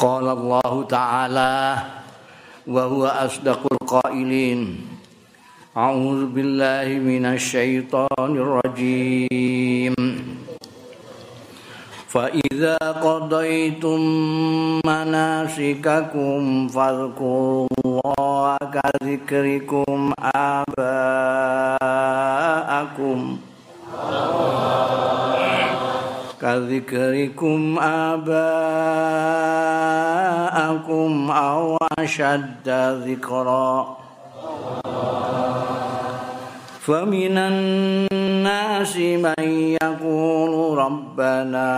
قال الله تعالى وهو أصدق القائلين أعوذ بالله من الشيطان الرجيم فإذا قضيتم مناسككم فاذكروا الله كذكركم آباءكم كذكركم آباءكم أو أشد ذكرًا فمن الناس من يقول ربنا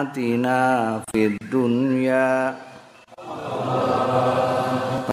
آتنا في الدنيا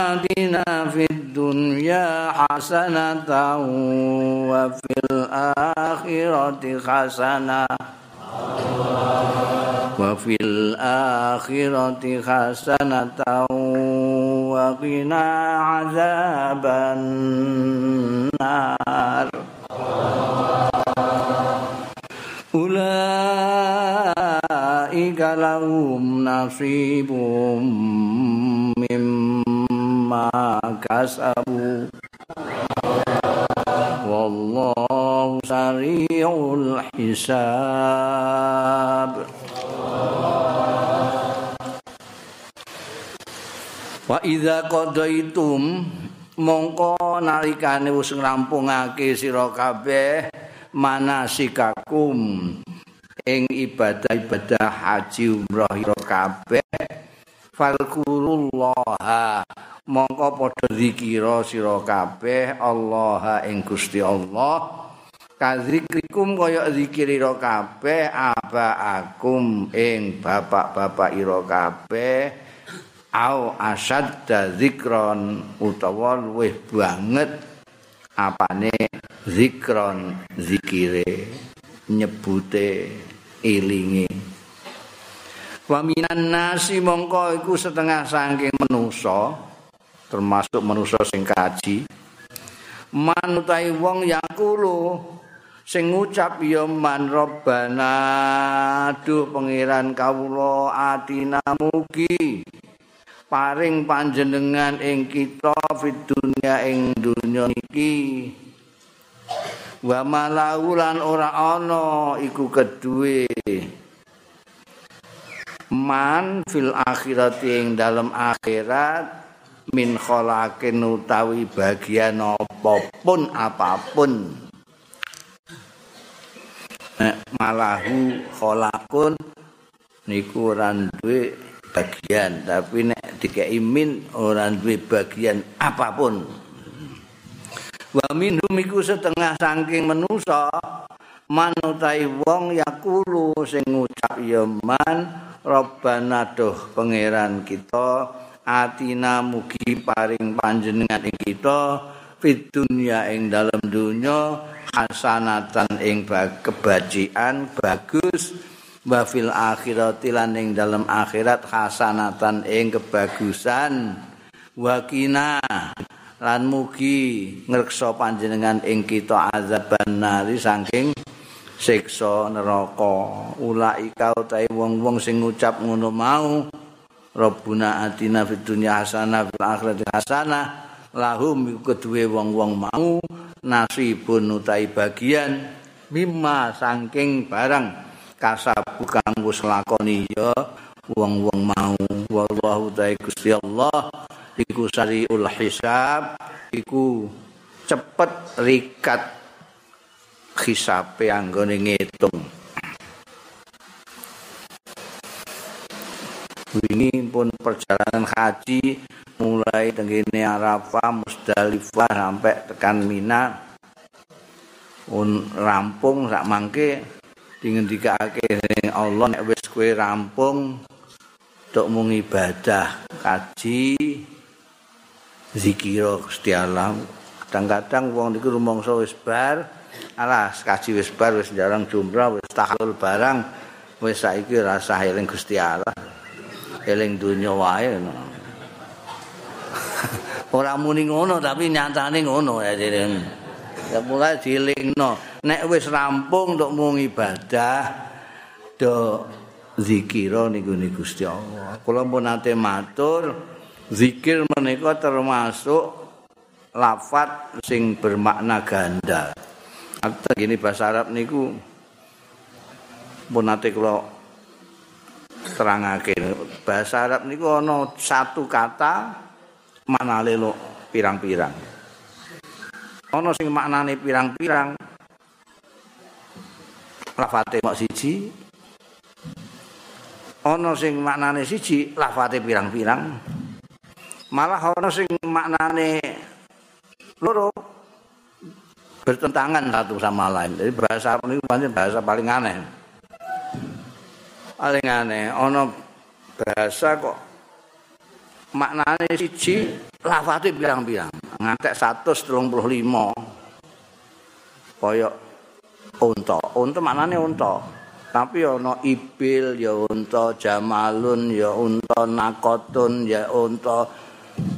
آتنا في الدنيا حسنة وفي الآخرة حسنة وفي الآخرة حسنة وقنا عذاب النار أولئك لهم نصيب كسبوا والله سريع الحساب Wa idza qadaitum mongko nalikane wis ngrampungake sira kabeh manasikakum ing ibadah-ibadah haji umrah ira kabeh falkurullah Mongko padha zikira sira kabeh Allah ing Gusti Allah. Kadzikrikum kaya zikira kabeh aba akum ing bapak-bapak ira kabeh. Au asadda zikron utawa luwih banget apane zikron zikire nyebute ilingi Waminan nasi mongko iku setengah saking menusa termasuk menusa sing kaji. Manutai wong yakulu sing ngucap ya man robbana duh pangeran kawula atina mugi. Paring panjenengan ing kita fid dunya ing dunya iki wa malaulan ora ana iku kedue man fil akhirat ing dalam akhirat min khalaqin utawi bagian apapun apapun. Malahu khalaqun niku ora duwe bagian. Tapi nek dikei min ora duwe bagian apapun. Wa minhum iku setengah saking manusa manutai wong yakulu sing ngucap ya man robbana doh pangeran kita atina mugi paring panjenengan ing kita fit dunya ing dalam dunya hasanatan ing kebajikan bagus wa fil akhirati lan ing dalem akhirat hasanatan ing kebagusan wa kina lan mugi ngreksa panjenengan ing kita azaban nari saking siksa neraka. Ulaika utahe wong-wong sing ngucap ngono mau Rabbuna atina fid dunya hasanah fil akhirati hasanah lahum kedue wong-wong mau nasibun utai bagian mimma saking barang kasabu kang wis lakoni ya wong-wong mau. Wallahu ta'ala Gusti Allah iku sariul hisab iku cepet rikat hisabe anggone ngitung. Ini perjalanan haji mulai tenggine Arafah Musdalifah sampai tekan Mina. Un rampung sak mangke dingendikake Allah nek wis kowe rampung tok mung ibadah kaji zikira Gusti Allah. Kadang-kadang wong niku rumangsa wis bar alas kaji wis bar wis jarang jumrah wis tahlul barang wis saiki rasa eling Gusti Allah eling dunya wae ora muni ngono tapi nyatane ngono ya ya mulai dilingno nek wis rampung tok mung ibadah do zikira niku Gusti Allah. Kula pun nate matur zikir menika termasuk lafat sing bermakna ganda. Atau gini bahasa Arab niku pun nate kula terangake bahasa Arab niku ana satu kata manale lo pirang-pirang. Ana sing maknane pirang-pirang. Lafate mok siji, ana sing maknane siji lafate pirang-pirang malah ana sing maknane loro bertentangan satu sama lain jadi bahasa ini bahasa paling aneh paling aneh ana bahasa kok maknane siji lafate pirang-pirang. Ngantek 135 koyok unta. Unta maknane unta. Tapi ana ibil ya unta jamalun ya unta nakotun ya unta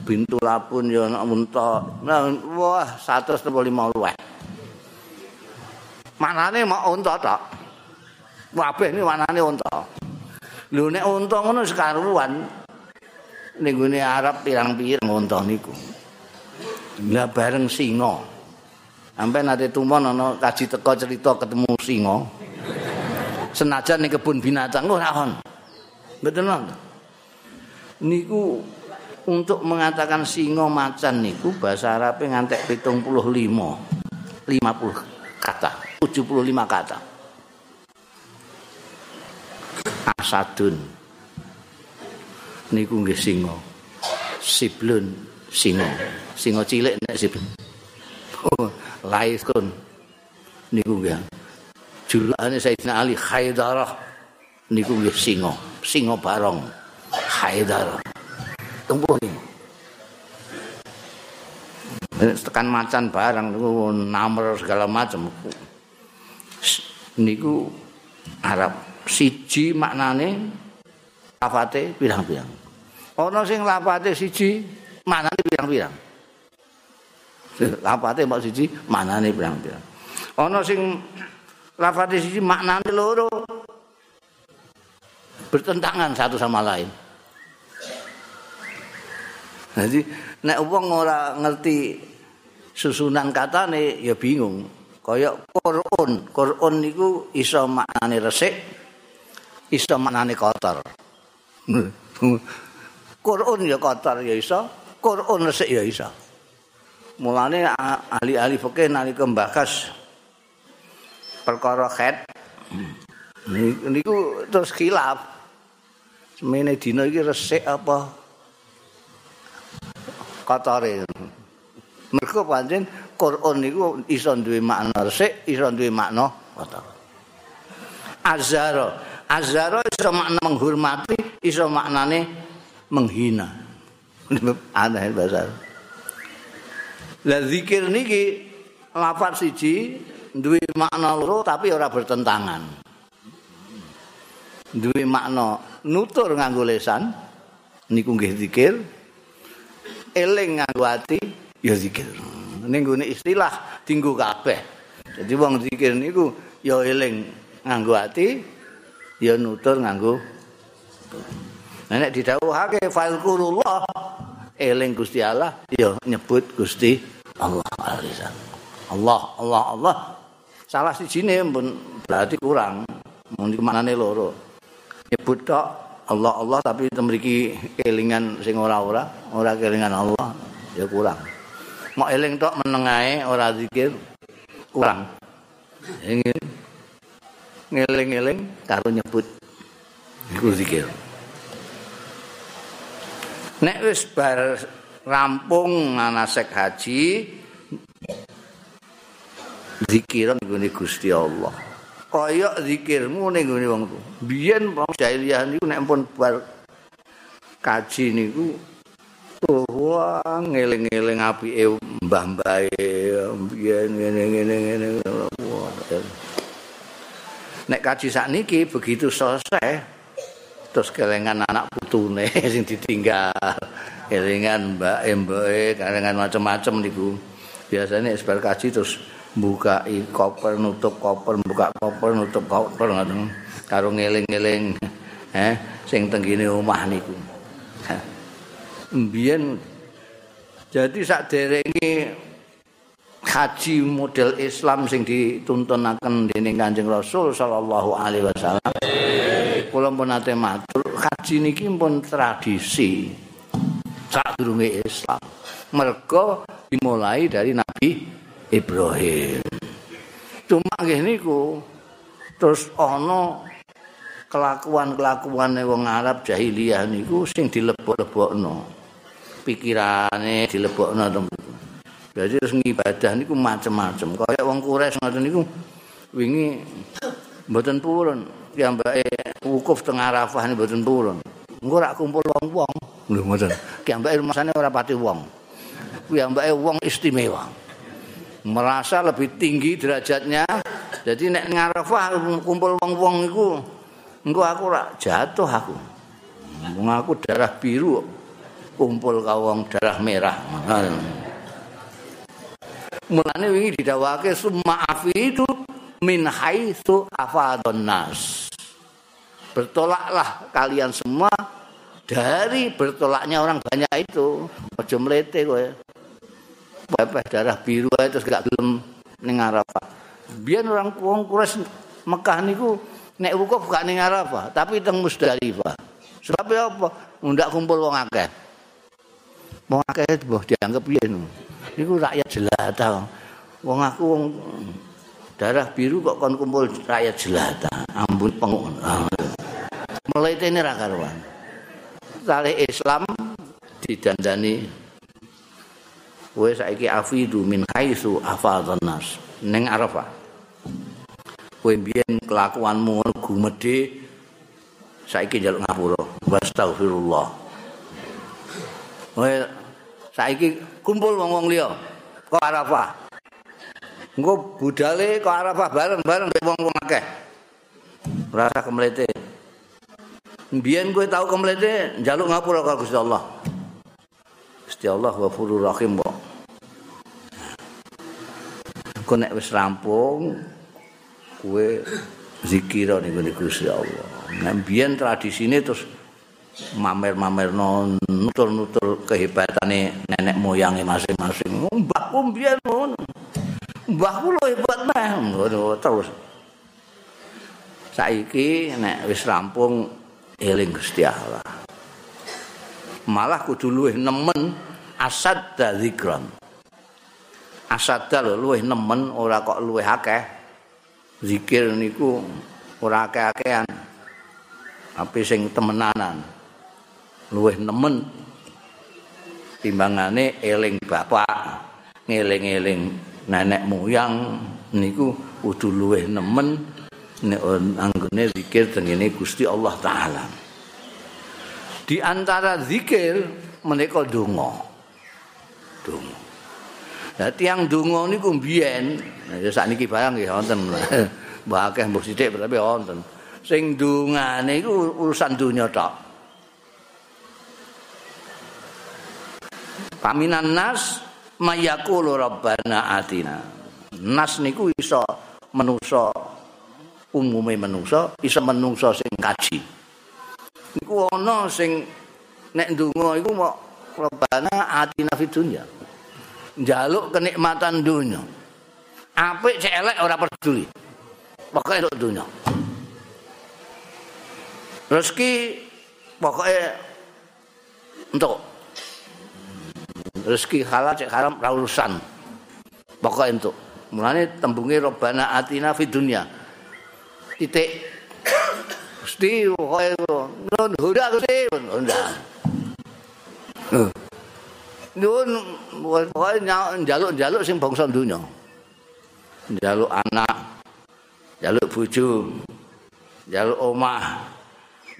bintulapun ya unta. Nah, wah 135 luwih. Manane mau unta tok kabeh ini manane unta. Lho nek unta ngono sekaruan gone Arab pirang-pirang unta niku. Lah bareng singa. Sampai nanti tumon ana kaji teko cerita ketemu singa. Senajan ning kebun binatang ora on. Mboten wonten. Niku untuk mengatakan singo macan niku bahasa Arab ngantek 75 50 kata. 75 kata asadun niku nggih singo siblun singo singo cilik nek siblun. Oh, laiskun niku nggih. Julane Sayyidina Ali Haidarah niku nggih singa, singa barong. Haidarah. Tumpuh niku. tekan macan barang niku namer segala macam. Niku Arab siji maknane lafate pirang-pirang. Ana sing lafate siji maknane pirang-pirang. Lafate mbok siji maknane pirang-pirang. Ana sing lafaz siji maknane loro bertentangan satu sama lain jadi nek wong ora ngerti susunan katane ya bingung kaya Quran Quran niku iso maknane resik iso maknane kotor Quran ya kotor ya iso Quran resik ya iso. Mulane ahli-ahli fikih nalika mbahas perkara khat niku terus khilaf. Semene dina iki resik apa? Kotore mergo pancen Quran niku iso duwe makna resik iso duwe makna kotor azharo azharo iso makna menghormati iso maknane menghina aneh bahasa La zikir niki lafaz siji duwe makna loro tapi ora bertentangan. Duwe makna nutur nganggo lesan niku nggih zikir. Eling nganggo ati ya zikir. Ning istilah dinggo kabeh. Jadi wong zikir niku ya eling nganggo ati ya nutur nganggo. Nek didhawuhake fa'alkurullah eling Gusti Allah ya nyebut Gusti Allah Allah Allah Allah. Salah sijine pun berarti kurang. Mung manane loro. Nyebut tok Allah Allah tapi temriki kelingan sing ora-ora ora kelingan Allah ya kurang. Mau eling tok menengae ora zikir kurang. Ingin ngeling-eling karo nyebut iku zikir nek wis bar rampung manasek haji zikiran gune Gusti Allah. kaya zikirmu ning ngene wong tuwa. Biyen wong jahiliyah niku nek pun bar kaji niku wah ngeling-eling apike mbah-mbahe biyen ngene-ngene ngene nek kaji sakniki begitu selesai terus kelengan anak putune sing ditinggal. Kelengan mbak mbake kelengan macam-macam niku. Biasanya sebar kaji terus buka koper nutup koper buka koper nutup koper ngoten. Karo ngeling-eling eh sing tenggine omah niku. Mbiyen jadi sak derenge haji model Islam sing dituntunaken dening Kanjeng Rasul sallallahu alaihi wasallam. Kula pun nate matur haji niki pun tradisi sadurunge Islam. Mergo dimulai dari Nabi Ibrahim. Cuma nggih niku terus ana kelakuan-kelakuane wong Arab jahiliyah niku sing dilebok-lebokno. Pikirane dilebokno Dadi terus ngibadah niku macem-macem. Kaya wong Quraisy ngoten niku wingi mboten purun. Ya mbake wukuf teng Arafah niku mboten purun. Engko rak kumpul wong-wong. Lho ngoten. Ki mbake rumasane ora pati wong. Kuwi mbake wong istimewa. Merasa lebih tinggi derajatnya. Jadi nek ning Arafah kumpul wong-wong iku engko aku rak jatuh aku. Wong aku darah biru kumpul kawong darah merah. Mulane wingi didawake summa itu min haitsu afadun nas. Bertolaklah kalian semua dari bertolaknya orang banyak itu. Aja mlete kowe. Pepeh darah biru ae terus gak gelem ning Arafah. Biyen orang wong Quraisy Mekah niku nek wukuf gak ning Arafah, tapi teng Musdalifah. Sebab apa? Ndak kumpul wong akeh. Wong akeh dianggap piye Iku rakyat jelata. Wong aku wong darah biru kok kon kumpul rakyat jelata. Ampun penguk. Mulai ra karuan. Tali Islam didandani kowe saiki afidu min haitsu afadhan nas ning Arafah. Kowe mbiyen kelakuanmu gumedhe saiki njaluk ngapura. Wastagfirullah. Kowe saiki kumpul wong-wong liya ke Arafah. Engko budale ke Arafah bareng-bareng mek wong-wong akeh. Rasa kemlete. Mbiyen kowe tau kemlete njaluk ngapura karo Gusti Allah. Gusti Allah Ghafurur Rahim kok. Kok nek wis rampung kowe zikira ning Gusti Allah. Nek mbiyen tradisine terus mamer-mamer nutur-nutur kehebatane nenek moyange masing-masing. Mbahku mbiyen ngono. Mbahku lho hebat ngono terus. Saiki nek wis rampung eling Gusti Allah. Malah kudu luwih nemen asad dzikran. Asad lho luwih nemen ora kok luwih akeh. Zikir niku ora akeh-akehan. Tapi sing temenanan. Luwih nemen. Timbangane eling bapak ngeling-eling nenek moyang niku kudu luwih nemen. Nek anggone zikir tengene Gusti Allah taala. Di antara zikir menika donga. Donga. Lah tiang donga niku mbiyen. Ya sakniki barang nggih wonten. Mbah akeh mbok sithik tapi wonten. Sing dongane iku urusan dunya tok Paminan nas mayakulu rabbana atina. Nas niku iso menusa umume menusa, iso menungsa sing kaji. Iku ana sing nek ndonga iku mau rabbana atina fid dunya. Njaluk kenikmatan dunya. Apik cek elek ora peduli. Pokoke untuk dunya. Rezeki pokoknya untuk rezeki halal cek haram ra urusan. Pokoke entuk. Mulane tembunge robana atina fid dunya. Titik. Gusti pokoke nun huda Gusti hunda. Nun pokoke njaluk-njaluk sing bangsa dunya. Njaluk anak jaluk bojo, jaluk omah,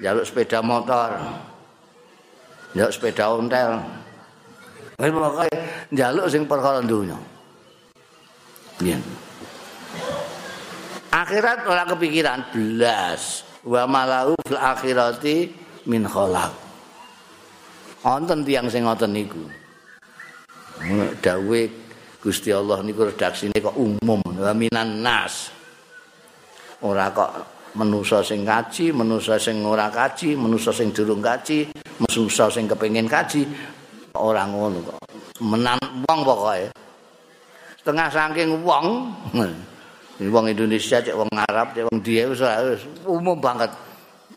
jaluk sepeda motor, jaluk sepeda ontel. Wis pokoke jaluk sing perkara dunya. Yen. Akhirat ora kepikiran belas. Wa malau fil akhirati min khalaq. Wonten tiyang sing ngoten niku. Dawe Gusti Allah niku redaksine kok umum minan nas. ora kok manusa sing kaji, manusa sing ora kaji, manusa sing durung kaji, manusa sing kepengin kaji, ora ngono kok. Menan wong pokoke. Setengah saking wong, wong Indonesia cek wong Arab, cek wong dia wis umum banget.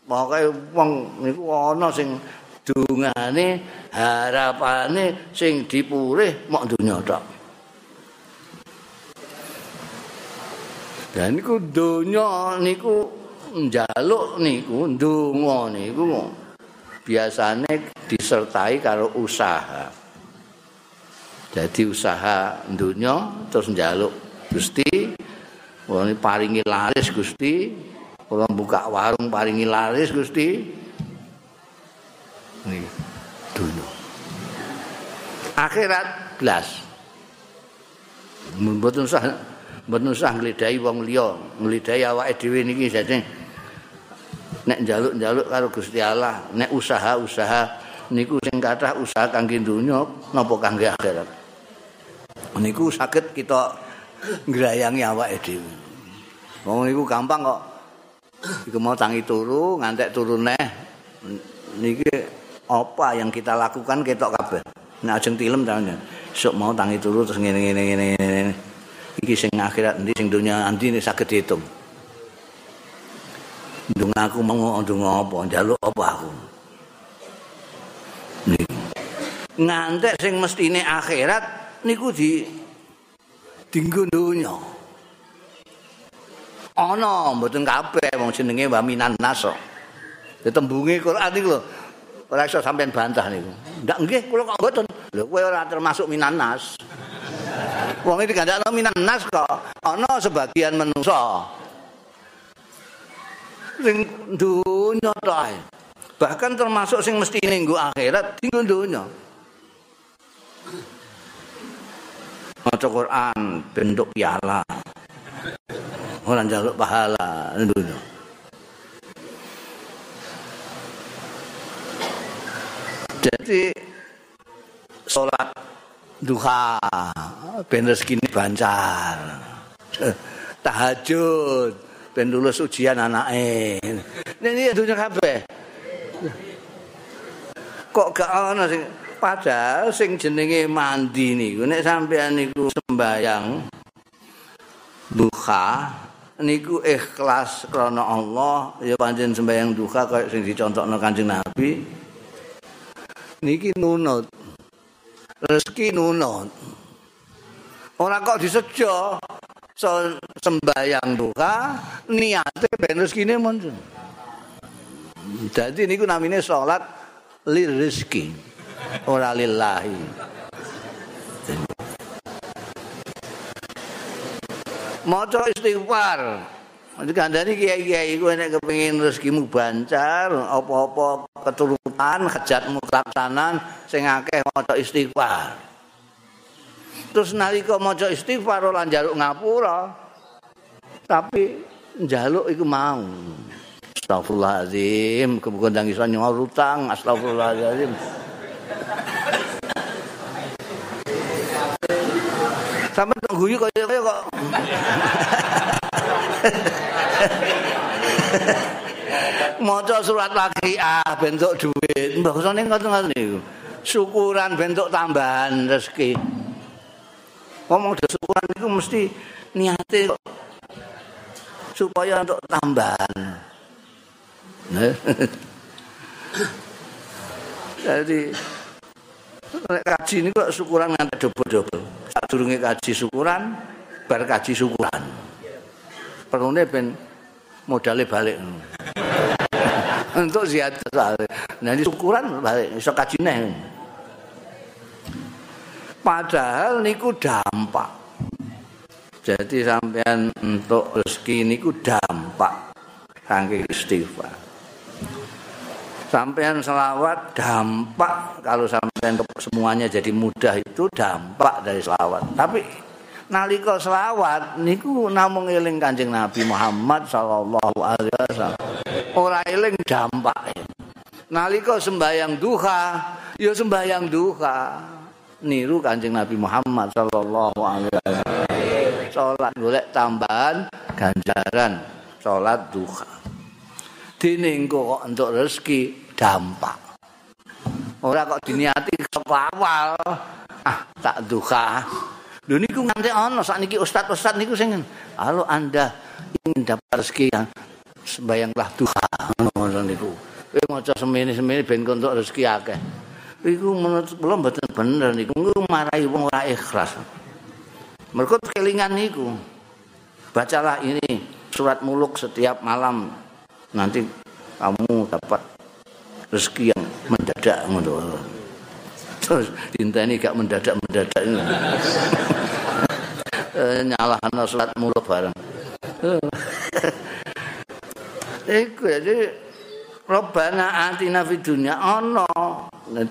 Pokoke wong niku ana sing dungane harapane sing dipurih mok dunya tok. Dan niku donya niku njaluk niku ndonga niku biasane disertai karo usaha. Jadi usaha donya terus njaluk Gusti wong paringi laris Gusti, kula buka warung paringi laris Gusti. Niki donya. Akhirat blas. Mboten usah mboten usah ngledahi wong liya, ngledahi awake dhewe niki jane nek njaluk-njaluk karo Gusti Allah, nek usaha-usaha niku sing kathah usaha kangge donya napa kangge akhirat. Niku saged kita ngrayangi awake dhewe. Wong niku gampang kok. Iku mau tangi turu, ngantek turu neh. Niki apa yang kita lakukan ketok kabeh. Nek ajeng tilem ta. Sok mau tangi turu terus ngene-ngene ngene-ngene. iki sing akhirat endi sing dunya endi saged diitung. Ndung aku mau ndung apa, njaluk apa aku. Niki. Ngantek sing mestine akhirat niku di dinggo dunya. Ana mboten kabeh wong jenenge wa minan nas. Ditembunge Quran niku lho. Ora iso sampean bantah niku. Ndak nggih kula kok mboten. Lho kowe ora termasuk minan nas. Wong iki gandakno minan nas kok. Ana sebagian manusa sing dunya tok Bahkan termasuk sing mesti ning akhirat tinggal dunya. Maca Quran bentuk piala. Ora njaluk pahala dunya. Jadi salat duha ben rezekine bancar tahajud ben lulus ujian anake. Ini dunya kabeh. Kok gak ana sing padahal sing jenenge mandi niku nek sampean niku sembayang duha niku ikhlas krana Allah ya pancen sembayang duha kaya sing dicontohno Kanjeng Nabi. Niki nunut. Rezeki nunut. Ora kok disejo so, sembayang duha niate ben rezekine muncul. Dadi niku namine salat li rezeki ora lillahi. Maca istighfar. Nanti kandani kiai-kiai gue nek kepengin rezekimu bancar, apa-apa keturutan, hajatmu kelaksanan, sing akeh maca istighfar. Terus nalika maca istighfar ora njaluk ngapura. Tapi njaluk iku mau. Astagfirullahalazim, kebukon iso nyaur utang, astagfirullahalazim. Sampai guyu kaya-kaya kok. Maca surat Waqiah bentuk duit. Mbah kusane ngoten-ngoten niku. Syukuran bentuk tambahan rezeki. Ngomong syukuran itu mesti niate supaya untuk tambahan. Jadi nek kaji ini kok syukuran nganti double-double. Sadurunge kaji syukuran, bar kaji syukuran. perlune ben modale balik. Untuk. Nah ini syukuran balik, iso kaji Padahal niku dampak. Jadi sampean untuk rezeki niku dampak saking istighfar. Sampean selawat dampak kalau sampean semuanya jadi mudah itu dampak dari selawat. Tapi nalika selawat niku namung eling Kanjeng Nabi Muhammad sallallahu alaihi wasallam. Ora eling dampak. Nalika sembayang duha, ya sembayang duha. Niru Kanjeng Nabi Muhammad sallallahu alaihi wasallam. Salat golek tambahan ganjaran salat duha. Dene kok untuk rezeki dampak. Ora kok diniati saka awal. Ah, tak duha. Lho niku nganti ana sakniki ustaz-ustaz niku sing kalau Anda ingin dapat rezeki yang sembayanglah duha ngono niku. Kowe maca semene-semene ben entuk rezeki akeh. Iku menurut kula mboten bener niku marahi wong ora ikhlas. Mergo kelingan niku. Bacalah ini surat muluk setiap malam. Nanti kamu dapat rezeki yang mendadak ngono. Terus ini gak mendadak-mendadak ini. Eh, nyalahno salat muluk bareng. Iku jadi Robbana atina fid dunya ana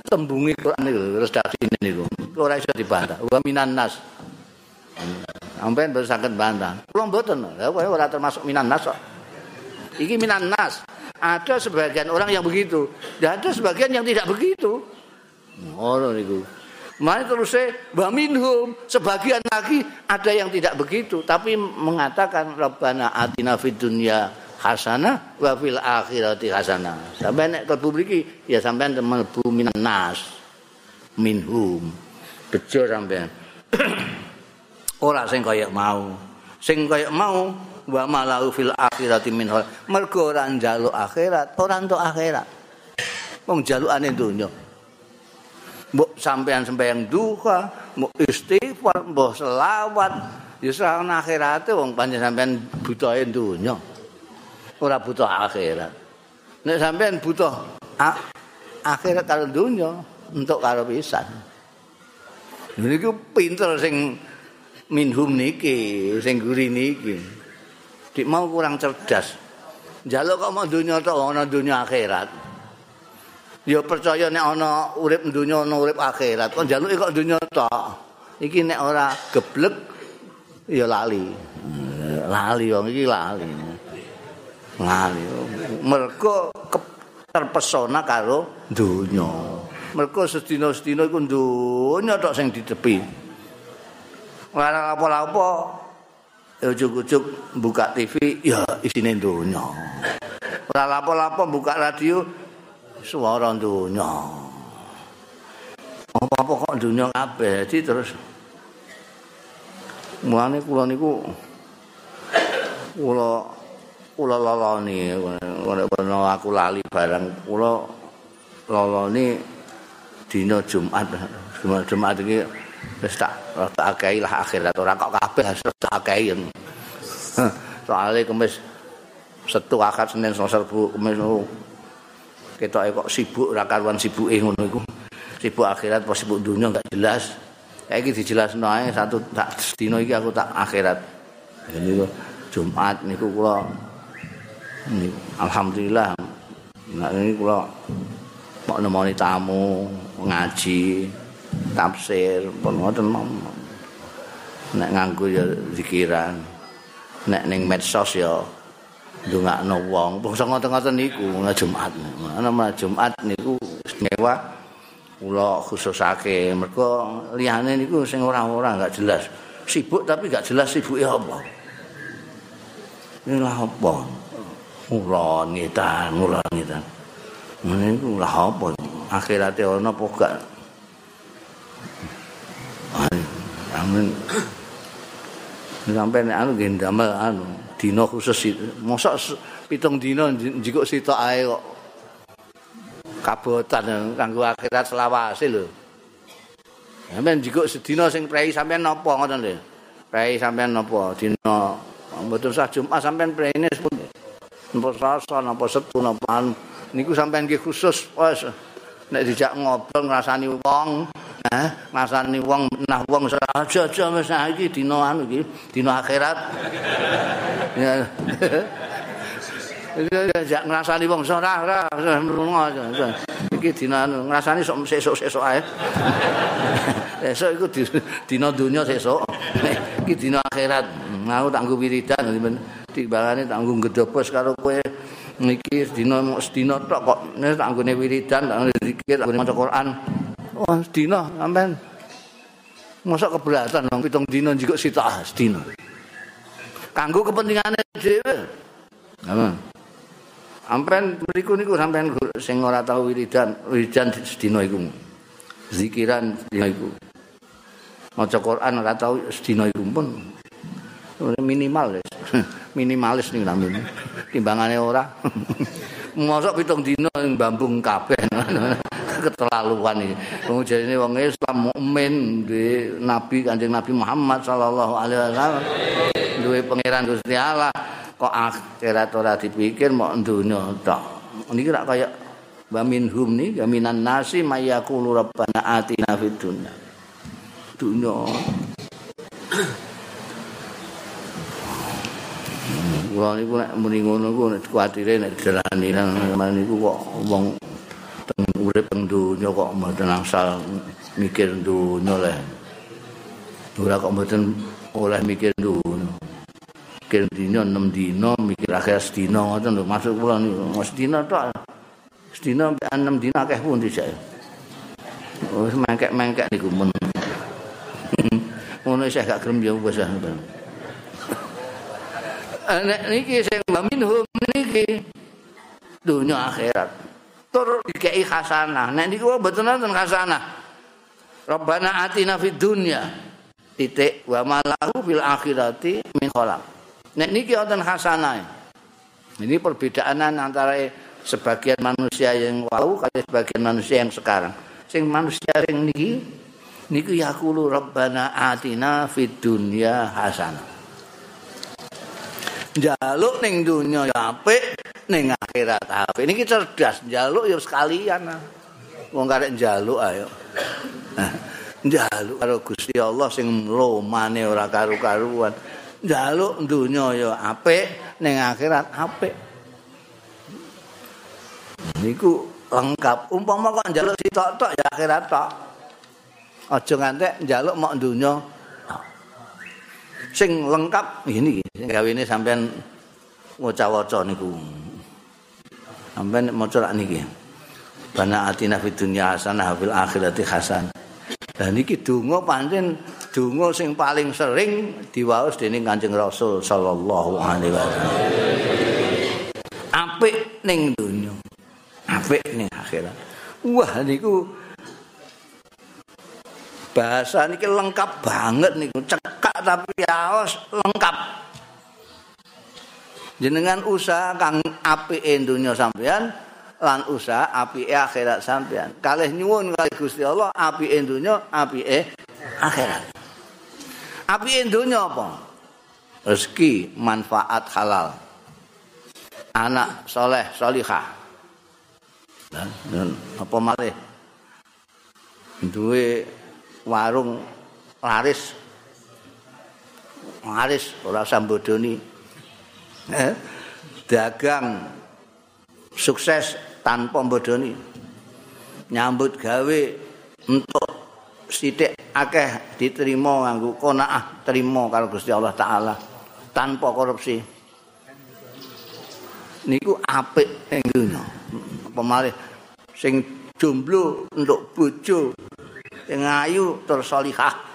tembungi Quran niku redaksi niku. Ora iso dibantah. Wa minan nas. Sampeyan baru saged bantah. Kula mboten. Ora termasuk minan nas kok. Iki minan nas. Ada sebagian orang yang begitu, dan ada sebagian yang tidak begitu. Ngono niku. Mari terus wa minhum sebagian lagi ada yang tidak begitu tapi mengatakan rabbana atina fid dunya hasanah wa fil akhirati hasanah. Sampai nek klebu mriki ya sampean mlebu minan nas minhum. Bejo sampean. Ora sing kaya mau. Sing kaya mau wa malahu fil akhirati min mergo ora njaluk akhirat, ora entuk akhirat. Wong jalukane donya. mbok sampean sembahyang duha, mbok istighfar, mbok selawat, ya sak akhirate wong panjen sampean butuhe dunya. Ora butuh akhirat. Nek sampean butuh akhirat karo dunya, untuk karo pisan. Niku pinter sing minhum niki, sing guri niki. Dik mau kurang cerdas. Jaluk kok mau dunya tok ana dunya akhirat. ya percaya nek ana urip donya ana urip akhirat kok njaluke kok donya tok iki nek ora geblek ya lali lali wong iki lali mergo terpesona karo donya mergo sedina-sedina iku donya tok sing ditepi ora apa-apa ujug-ujug buka TV ya isine donya ora apa-apa buka radio suara dunya. Apa-apa kok dunya kabeh di terus. Mulane kula niku kula kula lalani ana aku lali barang kula lalani dina Jumat Jumat iki wis tak tak akeh lah akhirat ora kok kabeh tak akeh soalnya kemis setu akad senin selasa bu kemis ketoke kok sibuk ora karuan sibuke ngono iku. Sibuk akhirat apa sibuk dunia enggak jelas. Kayak dijelasno ae satu tak dino iki aku tak akhirat. Jadi Jumat niku kula alhamdulillah nek ini kula mau nemoni tamu ngaji tafsir pun ngoten nek nganggo ya zikiran nek ning medsos ya ndongakno wong. Bangsa ngoten-ngoten niku ana Jumat. Ana Jumat niku istimewa kula khususake mergo liyane niku sing ora-ora enggak jelas. Sibuk tapi enggak jelas sibuke apa. Ini lah apa? Mula ngitan, mula ngitan. Ini itu lah apa? Akhiratnya ada apa enggak? Amin. Sampai ini anu gendamel anu. dina khusus mosok pitung dina njikuk sitok ae kok kabotan kanggo akhirat selawase lho sampean njikuk sedina sing prei sampean napa ngoten lho prei sampean napa dina mboten sah Jumat sampean preine napa Selasa napa Setu napa niku sampean ki khusus wis nek dijak ngobrol ngrasani wong Eh, ngrasani wong nah wong aja aja wis iki dina anu iki, dina akhirat. Ya. Ya ngrasani wong ora ora iki dina ngrasani sok sesuk-sesuk ae. Esuk iku dina dunya sesuk. Iki dina akhirat. Mau tak nggo wiridan timbangane tak nggo gedhopos karo kowe. Niki dina sedina tok kok nek tak nggone wiridan tak zikir tak maca Quran. Wah, sedina sampean. Mosok keberatan wong pitung dina njiko sitok sedina. Kanggo kepentingane dhewe. Aman. Ampen mriku niku sampean sing ora tau wiridan, wiridan sedina iku. Zikiran sedina iku. Maca Quran ora tau sedina iku pun minimal wis. Minimalis ning namine. Timbangane ora. Mosok pitung dina ing bambung kabeh. Keterlaluan iki. Wong jarine wong Islam mukmin Nabi Kanjeng Nabi Muhammad sallallahu alaihi wasallam duwe pangeran Gusti Allah. kok akhirat ora dipikir mau dunya tok. Niki rak kaya wa minhum ni minan nasi mayaqulu rabbana atina fid dunya. Dunya. Wong niku nek muni ngono ku nek kuwatire nek didelani nang niku kok wong teng urip teng dunya kok mboten asal mikir dunya le. Ora kok mboten oleh mikir dunya. mikir dina 6 dina mikir akhir sedina ngoten lho. Maksud kula niku sedina tok. Sedina 6 dina akeh pun dijak wis oh, mengkek-mengkek niku men. Ngono isih gak grem ya wis nek niki sing minhum niki dunya akhirat tur dikei hasanah nek niku mboten wonten hasanah Rabbana atina fid dunya titik wa malahu fil akhirati min khalaq Nek niki wonten hasanah. Ini perbedaan antara sebagian manusia yang wau kali sebagian manusia yang sekarang. Sing manusia yang niki niku yaqulu rabbana atina fid dunya hasanah. Jaluk ning dunya ya apik, ning akhirat apik. Niki cerdas, jaluk ya sekalian. Wong karek jaluk ayo. Jaluk karo Gusti Allah sing lomane ora karu-karuan. njaluk dunya ya apik ning akhirat apik niku lengkap umpama kok njaluk sitok-tok ya akhirat tok aja ngantek njaluk mok dunya sing lengkap ini sing gawene sampean waca-waca niku sampean maca niki bana atina fid dunya hasanah fil akhirati hasan dan niki donga pancen donga sing paling sering diwaos dening Kanjeng Rasul sallallahu alaihi wasallam. Apik ning donya. Apik ning akhirat. Wah niku bahasa niki lengkap banget niku. Cekak tapi aos lengkap. Jenengan usaha kang apik donya sampean lan usaha apike akhirat sampean. Kalih nyuwun kali Gusti Allah apike donya apike akhirat. Api donya apa? Rezeki, manfaat halal. Anak soleh, solihah. Dan, dan apa malih? Duwe warung laris. Laris ora sambodoni. Eh? Dagang sukses tanpa bodoni. Nyambut gawe untuk sithik akeh diterima nganggo qanaah terima karo Gusti Allah taala tanpa korupsi. Niku apik ing dunya pemalih sing jomblo untuk bojo sing ayu tur salihah.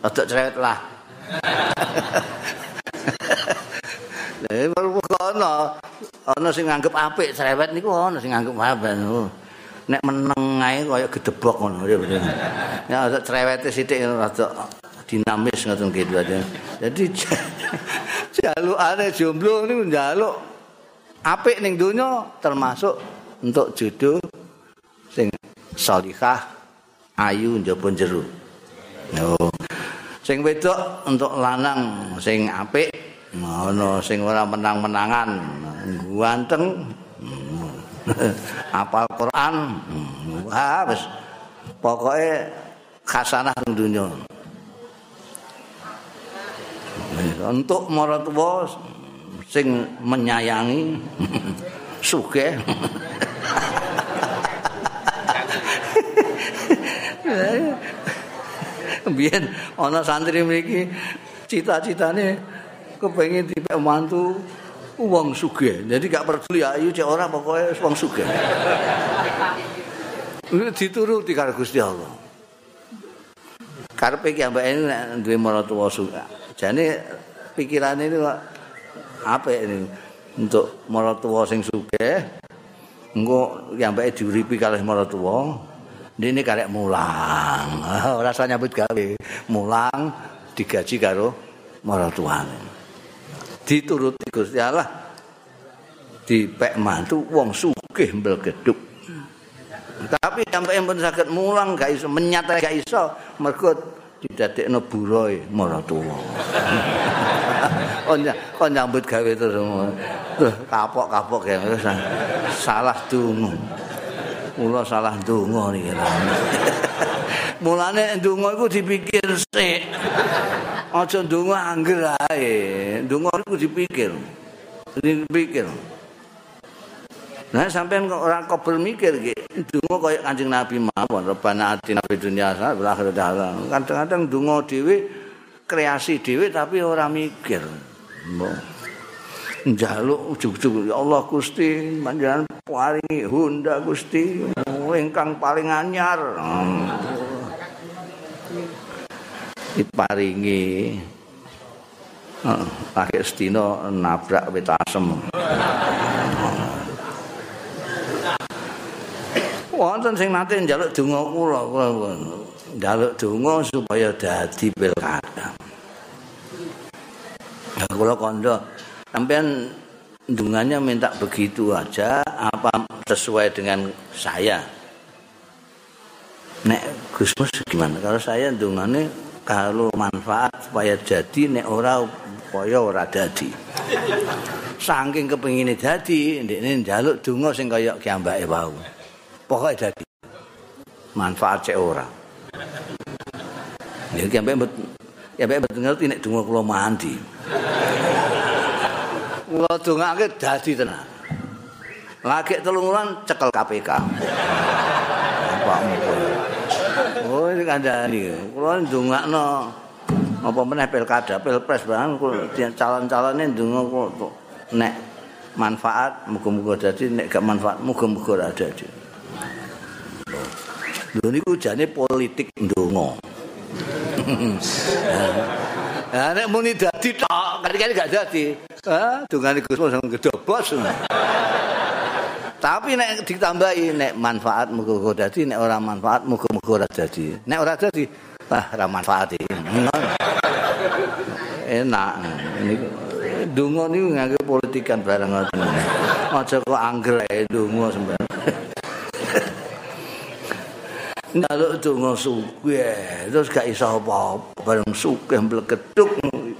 Aja cerewet lah Lha baru kono ana? Sing nganggep apik cerewet niku ana sing nganggep apik nek meneng ae kaya gedebok ngono ya ada cerewete sithik rada dinamis ngoten gitu aja jadi jalukane jomblo niku njaluk apik ning donya termasuk untuk jodoh sing salihah ayu njaba jero oh. sing wedok untuk lanang sing apik ngono sing ora menang-menangan. Ganteng. Apal Quran. Wah wis. Pokoke khasanah dunya. Untuk maratuwa sing menyayangi sugih. Biyen ana santri mriki cita-citane kepengin dipek mantu wong sugih. Jadi gak peduli ayu cek ora pokoke wong sugih. Dituruti karo Gusti Allah. Karepe ki ambek nek duwe maratuwa sugih. Jane pikirane itu apa ini untuk maratuwa sing sugih engko ki ambek diuripi kalih maratuwa ini karek mulang. Rasa nyambut gawe. Mulang digaji karo maratuane. Dituruti Gusti Allah. Dipek mantu wong sugih mbel geduk. Tapi sampai pun sakit mulang gak iso menyata gak iso mergo didadekno buroy maratuwa. kon kon nyambut gawe terus kapok-kapok ya salah dungu. kula salah donga niki. Mulane donga iku dipikir sik. Aja donga angger ae. Donga iku dipikir. Dipikir. Nah sampean kok ora kok bermikir iki. Donga kaya Kanjeng Nabi mawon, rebana ati nabi dunia berakhir dalam. Kadang-kadang donga dhewe kreasi dhewe tapi ora mikir. njaluk ujug-ujug ya Allah Gusti panjenengan paringi Honda Gusti ingkang paling anyar diparingi uh, sedina nabrak wit asem. Wonten sing nate njaluk donga kula njaluk donga supaya dadi pilkada. Kula kandha sampean dungannya minta begitu aja apa sesuai dengan saya? Nek Gusmus gimana? Kalau saya dungannya kalau manfaat supaya jadi nek ora supaya ora jadi. Saking kepingin jadi ini jaluk dungo sing kaya kiambake wau. Pokoknya jadi manfaat cek ora. Ya kiambake kiambake betul ngerti nek dungo kulo mandi. Kula dongake dadi tenan. Lagi telung cekel KPK. Pak Ini kandhani. Kula ndongakno apa meneh pilkada, pilpres barang calon-calone ndonga kok nek manfaat muga-muga dadi nek gak manfaat muga-muga ora dadi. Lho niku jane politik ndonga. Nah, nek muni dadi tok, kali-kali gak dadi. Ah, dungane Gus Mus gedobos. Tapi nek ditambahi nek manfaat muga-muga dadi, nek ora manfaat muga-muga ora dadi. Nek ora dadi, ah ora manfaat iki. Enak. Niku donga niku nganggo politikan bareng ngoten. Aja kok angger ae donga sembarang. Naluk donga sugih, terus gak iso apa-apa, bareng sugih mblegeduk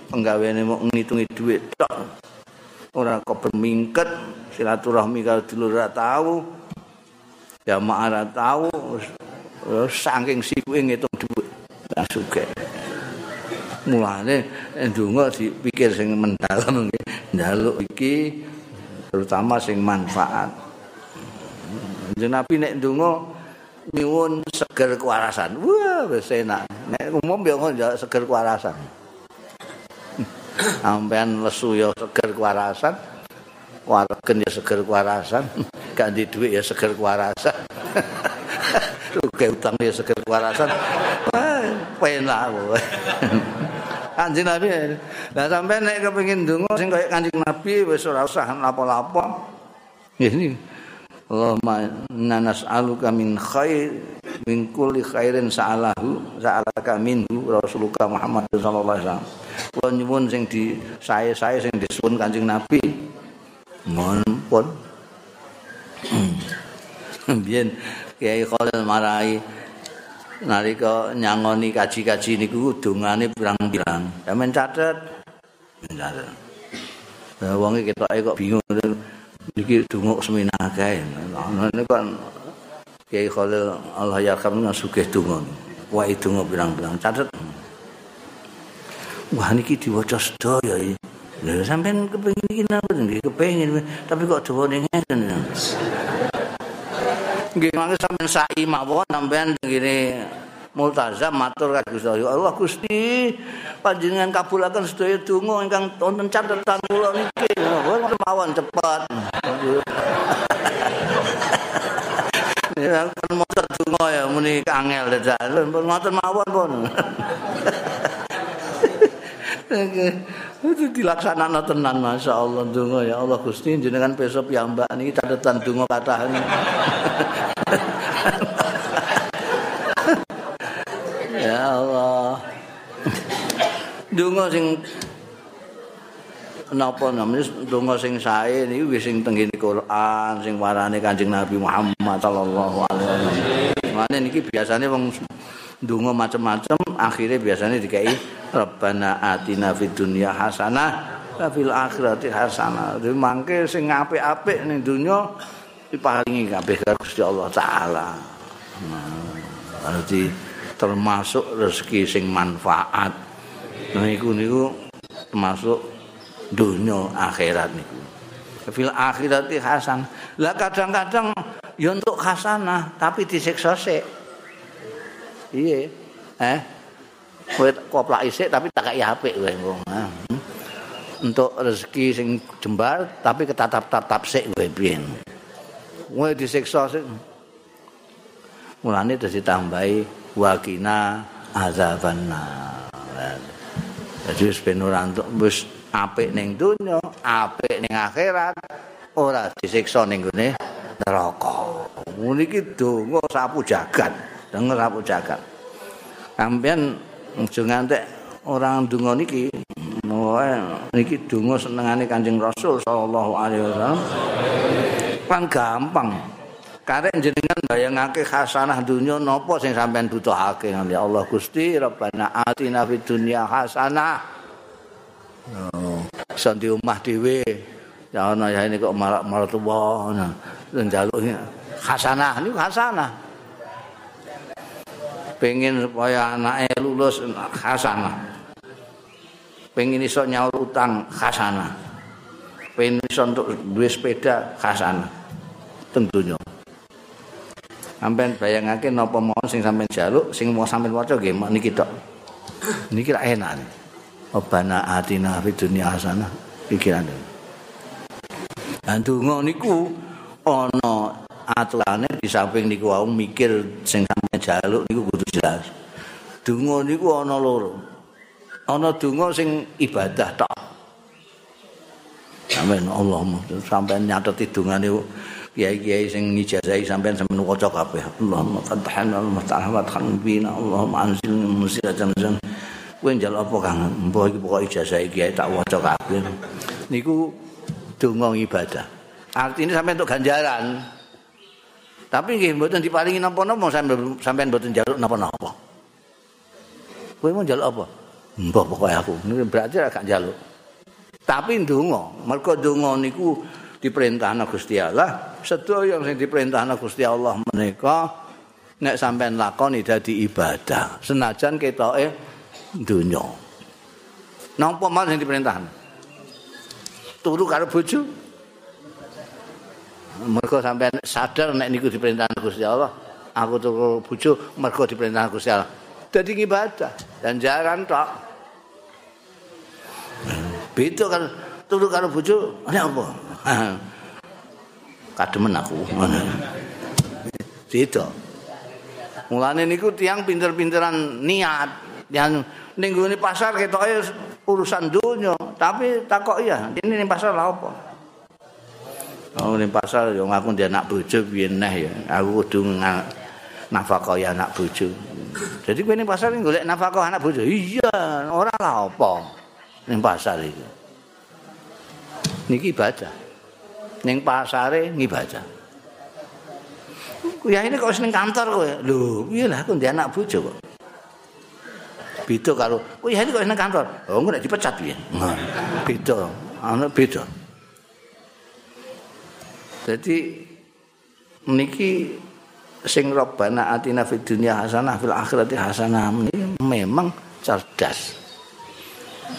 penggaweane mau ngitungi duit tok. Ora kok bermingket, silaturahmi karo dulur ora tau. Jamaah ora tau, saking sibuke ngitung duit. Lah sugih. Mulane ndonga dipikir sing mendalam njaluk iki terutama sing manfaat. Nabi nek ndonga nyuwun seger kewarasan. Wah, wis enak. Nek umum ya ngono seger kewarasan. Sampean lesu ya seger kewarasan. Waregen ya seger kewarasan. Gak di duit ya seger kewarasan. Rugi utang ya seger kewarasan. Wah, penak kowe. Kanjeng Nabi. Lah sampean nek kepengin ndonga sing kaya Kanjeng Nabi wis ora usah lapo-lapo. Ini Allahumma inna nas'aluka min khair min kulli khairin sa'alahu sa'alaka minhu Rasulullah Muhammad sallallahu alaihi wasallam. Kula nyuwun sing di sae-sae sing disuwun Kanjeng Nabi. Mohon pun. Biyen Kiai Khalil Marai nalika nyangoni kaji-kaji niku dongane pirang-pirang. Sampeyan catet. Catet. Lah wong iki ketoke kok bingung iki dunguk semina kae. Ana kan Kiai Khalil Allah yarham nang sugih donga. wae donga pirang-pirang catet. Wah niki diwaca sedaya iki. Lha sampean kepengin iki napa nggih? Kepengin tapi kok dawane ngeten. Nggih mangke sampean sa'i mawon sampean ngene multazam matur ka Gusti Allah. Gusti panjenengan kabulaken sedaya donga ingkang wonten catetan kula niki. Mawon cepet Ya kan maca donga ya muni kangel pun ngoten mawon pun Itu dilaksanakan tenan Masya Allah Dungo ya Allah Gusti Jenengan besok ya mbak Ini catatan dungo kata Ya Allah. Donga sing napa namanya donga sing sae niku wis sing tenggene Quran sing warane Kanjeng Nabi Muhammad sallallahu alaihi wasallam. Mane niki biasane wong donga macam-macam akhirnya biasanya dikai Rabbana atina fid dunya hasanah wa fil akhirati hasanah. Dadi mangke sing apik-apik ning donya diparingi kabeh Gusti Allah taala. Berarti termasuk rezeki sing manfaat. Nah iku niku termasuk dunia akhirat niku. Fil akhirati hasan. Lah kadang-kadang ya untuk hasanah tapi disiksa sik. Iya. Eh. Kowe koplak isik tapi tak kaya apik kowe wong. Untuk rezeki sing jembar tapi ketatap-tatap sik kowe piye. Kowe disiksa sik. Mulane dadi tambahi wakina azabanna jadi ora entuk wis apik ning donya apik ning akhirat ora disiksa ning gone neraka ngene iki donga sapu jagat denger sapu jagat sampean aja ngantek orang donga niki niki donga senengane Kanjeng Rasul sallallahu alaihi wasallam. Kan gampang. Karek jenengan bayangake hasanah dunya napa sing sampean butuhake? Ya Allah Gusti Rabbana atina fid dunya hasanah oh. Iso di omah dhewe. Ya ana ya ini kok marak maratuwa ngono njaluk hasanah niku hasanah pengen supaya anake lulus hasanah pengen iso nyaur utang hasanah pengen iso untuk duwe sepeda hasanah tentunya sampean bayangake napa mau sing sampean jaluk sing mau sampean waca nggih niki tok. Niki ra enak. Obana atina fid dunya hasanah. Pikiran. Andungo niku ana aturane di samping niku wau mikir sing sampean jaluk niku kudu jelas. Donga niku ana loro. Ana donga sing ibadah tok. Amin Allah sampean nyateti dongane kiai-kiai sing ngijazahi sampean sampean waca kabeh. Allahumma fatahan al-musta'ahwat khan bina Allahumma anzil musira jamzan. Kowe njaluk apa Kang? Mbah iki pokoke ijazah kiai tak waca kabeh. Niku donga ibadah. Artinya sampean untuk ganjaran. Tapi nggih mboten diparingi napa-napa sampean sampean mboten njaluk napa-napa. Kowe mau njaluk apa? Mbah pokoke aku. Berarti gak njaluk. Tapi ndonga, mergo ndonga niku diperintahna Gusti Allah, sedaya sing diperintahna Gusti Allah menika nek sampean lakoni dadi ibadah, senajan ketoke donya. Napa mal sing diperintahna? Turu karo bojo. Mergo sampean sadar nek niku diperintahna Gusti Allah, aku turu bojo mergo diperintahna Gusti Allah. Dadi ibadah dan jaran tok. Beda kan turu karo bojo, nek apa? kademen aku Beda. Mulane niku tiang pinter-pinteran niat yang ning gone pasar ketoke urusan dunia, tapi takok ya, ini ning pasar lha apa? Oh ning pasar yo ngaku dia anak bojo piye neh ya. Aku kudu nafkah ya anak bojo. Jadi kowe ning pasar golek nafkah anak bojo. Iya, ora lha apa. Ning pasar iki. Niki ibadah. ning pasare ngibadah. Ya ini kok seneng kantor kowe. Lho, piye lah aku ndek anak bojo kok. Beda karo, oh ya ini kok seneng kantor. Oh, engko nek dipecat piye? Beda. Ana beda. Jadi niki sing robbana atina fid dunya hasanah fil akhirati hasanah memang cerdas.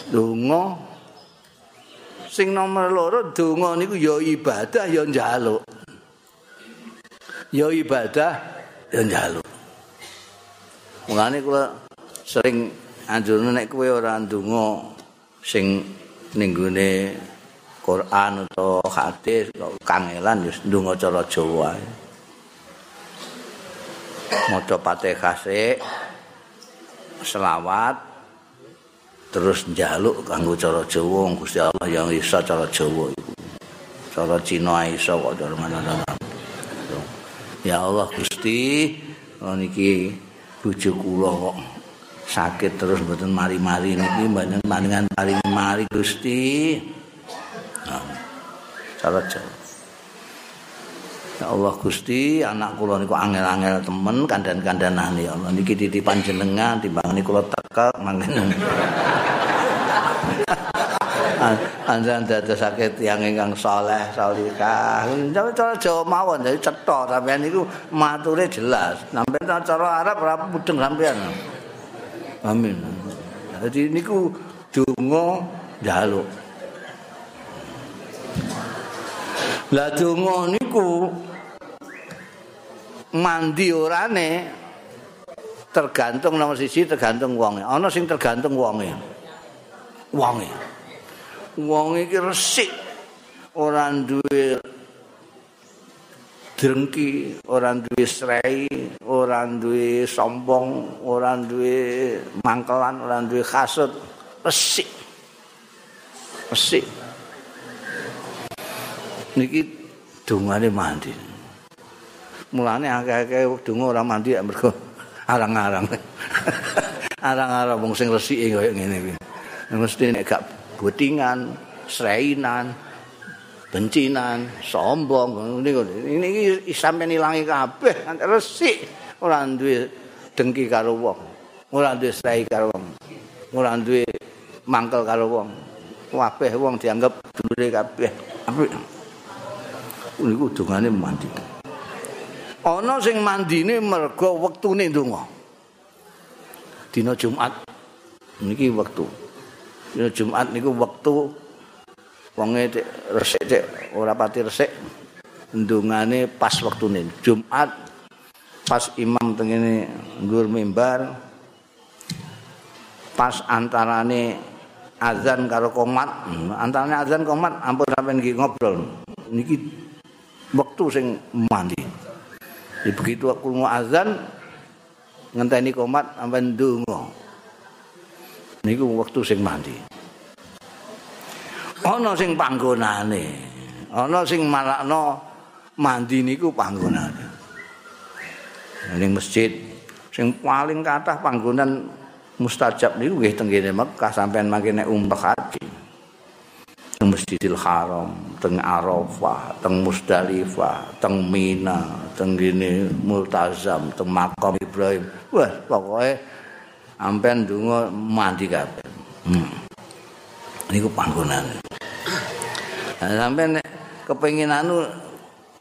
Donga sing nomor loro donga niku ya ibadah ya njaluk. Ya ibadah ya njaluk. Mulane kula sering anjurne nek kowe ora ndonga sing ning Quran atau hadis kangelan ya ndonga cara Jawa. maca Fatihah sik selawat terus njaluk kanggo cara Jawa Gusti Allah yang iso cara Jawa iku. Cara Cina iso kok cara mana Ya Allah Gusti, niki bojo kula kok sakit terus mboten mari-mari niki mboten maningan paling mari Gusti. Nah, cara Jawa. Ya Allah Gusti, anak kula niku angel-angel temen kandan-kandanane ya Allah. Niki titipan jenengan timbang niku kula tekek mangken. Anjan dados sakit yang ingkang saleh salihah. Cara Jawa mawon jadi cetha sampean niku mature jelas. Sampeyan cara Arab ora mudeng sampean. Amin. Jadi niku donga njaluk. Lah donga niku mandi orane tergantung nomor sisi tergantung wonge. Ana sing tergantung wonge. Wonge. Wonge iki resik. Ora duwe drengki ora duwe srei ora duwe sombong ora duwe mangkelan ora duwe kasut. Resik. Resik niki dungane mandi mulane akeh-akeh donga ora mandi mergo arang-arang. Arang-arang wong sing resiki kaya ngene iki. Mesti nek gak butingan, sreinan, bencinan, sombong. Ini iki sampeyan ilangi kabeh resik ora duwe dengki karo wong. Ora duwe srei karo wong. Ora duwe mangkel karo wong. Kabeh wong dianggap dulure kabeh. Apik. Niku dungane mandi. ana sing mandine mergo wektune ndonga. Dina Jumat. Niki wektu. Dina Jumat niku wektu wonge resik cek ora pati resik ndongane pas wektune. Jumat pas imam tengene nggur mimbar pas antarane azan karo komat. Antarane azan komat ampun sampeyan ngobrol. Niki wektu sing mandi Jadi begitu aku mau azan ngenteni komat sampai ndonga. Niku waktu sing mandi. Ana sing panggonane. Ana sing malakno mandi niku panggonane. Ning masjid sing paling kathah panggonan mustajab niku nggih teng Mekah sampean mangke nek umrah haji. Masjidil Haram, teng Arafah, teng Musdalifah, teng Mina, teng gini Multazam, teng Makam Ibrahim. Wah, pokoknya ampean donga mandi kabeh. Hmm. Niku panggonan. Nah, sampean nek kepengin anu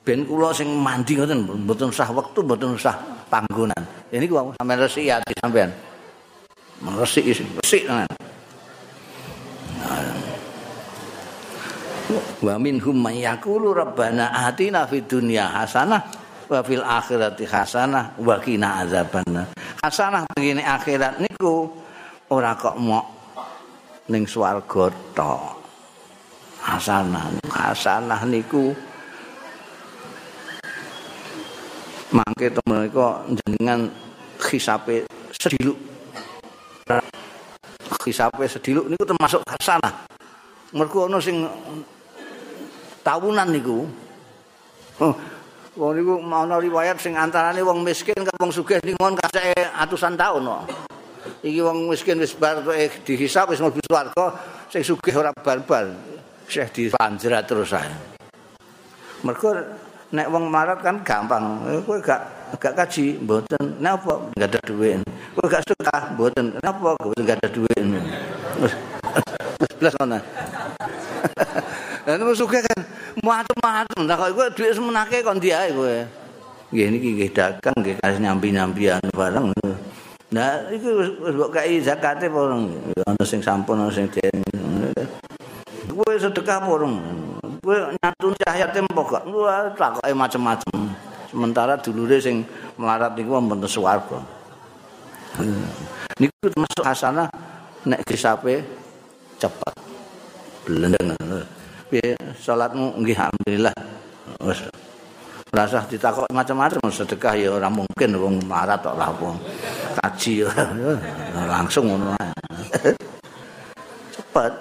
ben kula sing mandi ngoten mboten usah wektu, mboten usah panggonan. Ini gua sampean resik ati sampean. Resik resik tenan. Wa minhum may yaqulu rabbana atina fid dunya hasanah wa fil akhirati hasanah wa qina azabannar. Hasanah begini akhirat niku ora kok mok ning swarga tok. Hasanah hasanah niku mangke to menika jenengan khisape sediluk. Khisape sediluk niku termasuk hasanah. Mergo ana sing tawunan niku. Oh, wong niku ana riwayat sing antarane wong miskin karo wong sugih niku kasih atusan tahun kok. Iki wong miskin wis bar eh, dihisab wis mlebu swarga, sing sugih ora bal-bal. Syekh dipanjrat terus ae. Mergo nek wong marat kan gampang. Eh, kowe gak gak kaji mboten. Napa enggak ada duit. Kowe gak suka mboten. Napa kowe enggak ada duit. Wis blas ngono. Lah nek suka kan macam-macam. Lah kok dhuwit semenake kon diae kowe. nggih niki nggih dagang nggih kasih nyambi-nyambian barang. Nah, iku wis mbok kai zakate apa ana sing sampun ana sing den. Kowe sedekah murung. Kowe nyatun cahya tempo gak. Wah, takoke macam-macam. Sementara dulure sing melarat niku wonten swarga. Niku termasuk hasanah nek kisape cepat. Blendeng. Piye salatmu nggih alhamdulillah. Wis Rasa ditakok macam-macam sedekah ya ora mungkin wong marat tok lah wong. Kaji langsung ngono Cepet.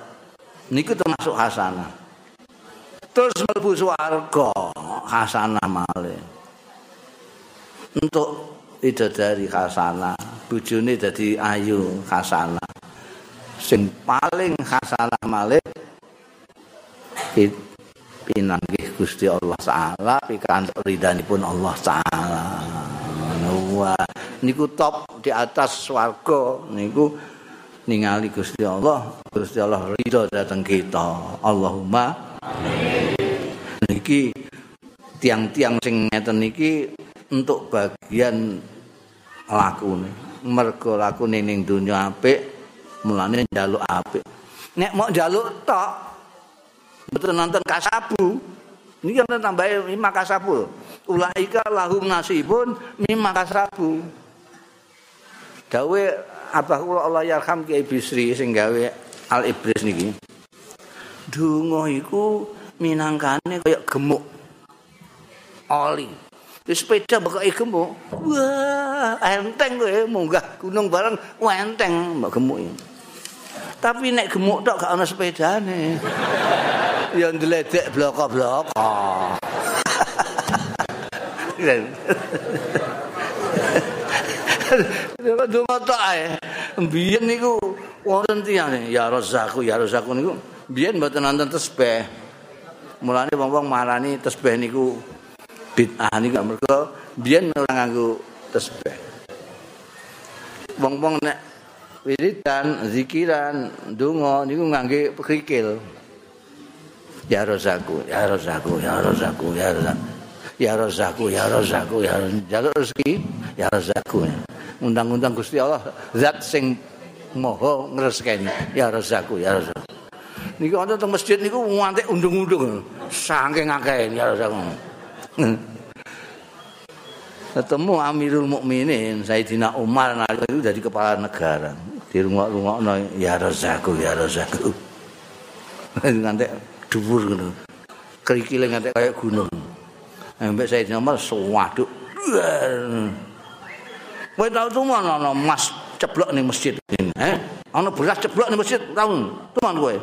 Niku termasuk hasanah. Terus mlebu swarga hasanah malih. Untuk dari hasanah, bojone dadi ayu hasanah. Sing paling hasanah malih pinanggih Gusti Allah taala pikantuk ridhanipun Allah taala. Wah, niku top di atas swarga niku ningali Gusti Allah, Gusti Allah ridho dateng kita. Allahumma niki tiang-tiang sing ngeten niki untuk bagian lakune. Mergo lakune ning donya apik, mulane njaluk apik. Nek mau njaluk tok betul nonton kasabu. Ini kan tambahin lima kasabu. Ulaika lahum nasibun lima kasabu. Gawe abah kula Allah yarham ki bisri sing gawe al ibris niki. Donga iku minangkane kaya gemuk. Oli. Di sepeda bakal gemuk. Wah enteng kowe munggah gunung bareng enteng mbak gemuk tapi nek gemuk tok gak ana sepedane ya ndledek bloko-bloko. Nek donga tok ae. Mbiyen niku wonten tiyane ya rozaku ya rozaku niku mbiyen mboten nonton tesbih. Mulane wong-wong marani tesbih niku bid'ah niku mergo mbiyen ora nganggo tesbih. Wong-wong nek wiridan, zikiran, donga niku ngangge krikil. Ya rozaku ya rozaku ya rozaku ya rozaku ya rozaku ya rozaku ya jalur rezeki ya rozaku undang-undang Gusti Allah zat sing moho ngresken ya rozaku ya rozaku niki wonten teng masjid niku nganti undung-undung. Saking akeh ya rozaku ketemu Amirul Mukminin Sayyidina Umar itu jadi kepala negara. Di rumah-rumah ya rozaku ya rozaku nganti dhuwur ngono. Krikile nganti kaya gunung. Ambek saya nomor suwaduk. Kowe tau tuman ana emas ceblok ning masjid ini, eh? Ana beras ceblok ning masjid, tau tuman kowe.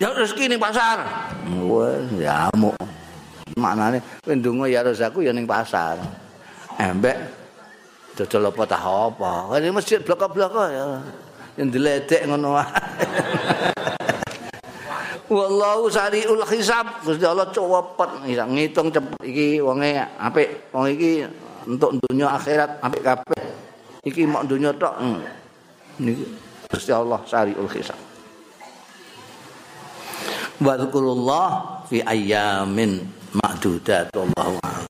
Ya rezeki ning pasar. Wah, ya amuk. Maknane kowe ndonga ya rezekiku ya ning pasar. Ambek dodol apa tah apa. Ning masjid blok-blok ya. Yang diledek ngono wae. Wallahu sariul hisab. Gusti Allah cepet ngitung cepet iki wonge apik. Wong iki untuk dunia akhirat apik kabeh. Iki mok dunia tok. Hmm. Niki Gusti Allah sariul hisab. Wa fi ayyamin ma'dudat Allahu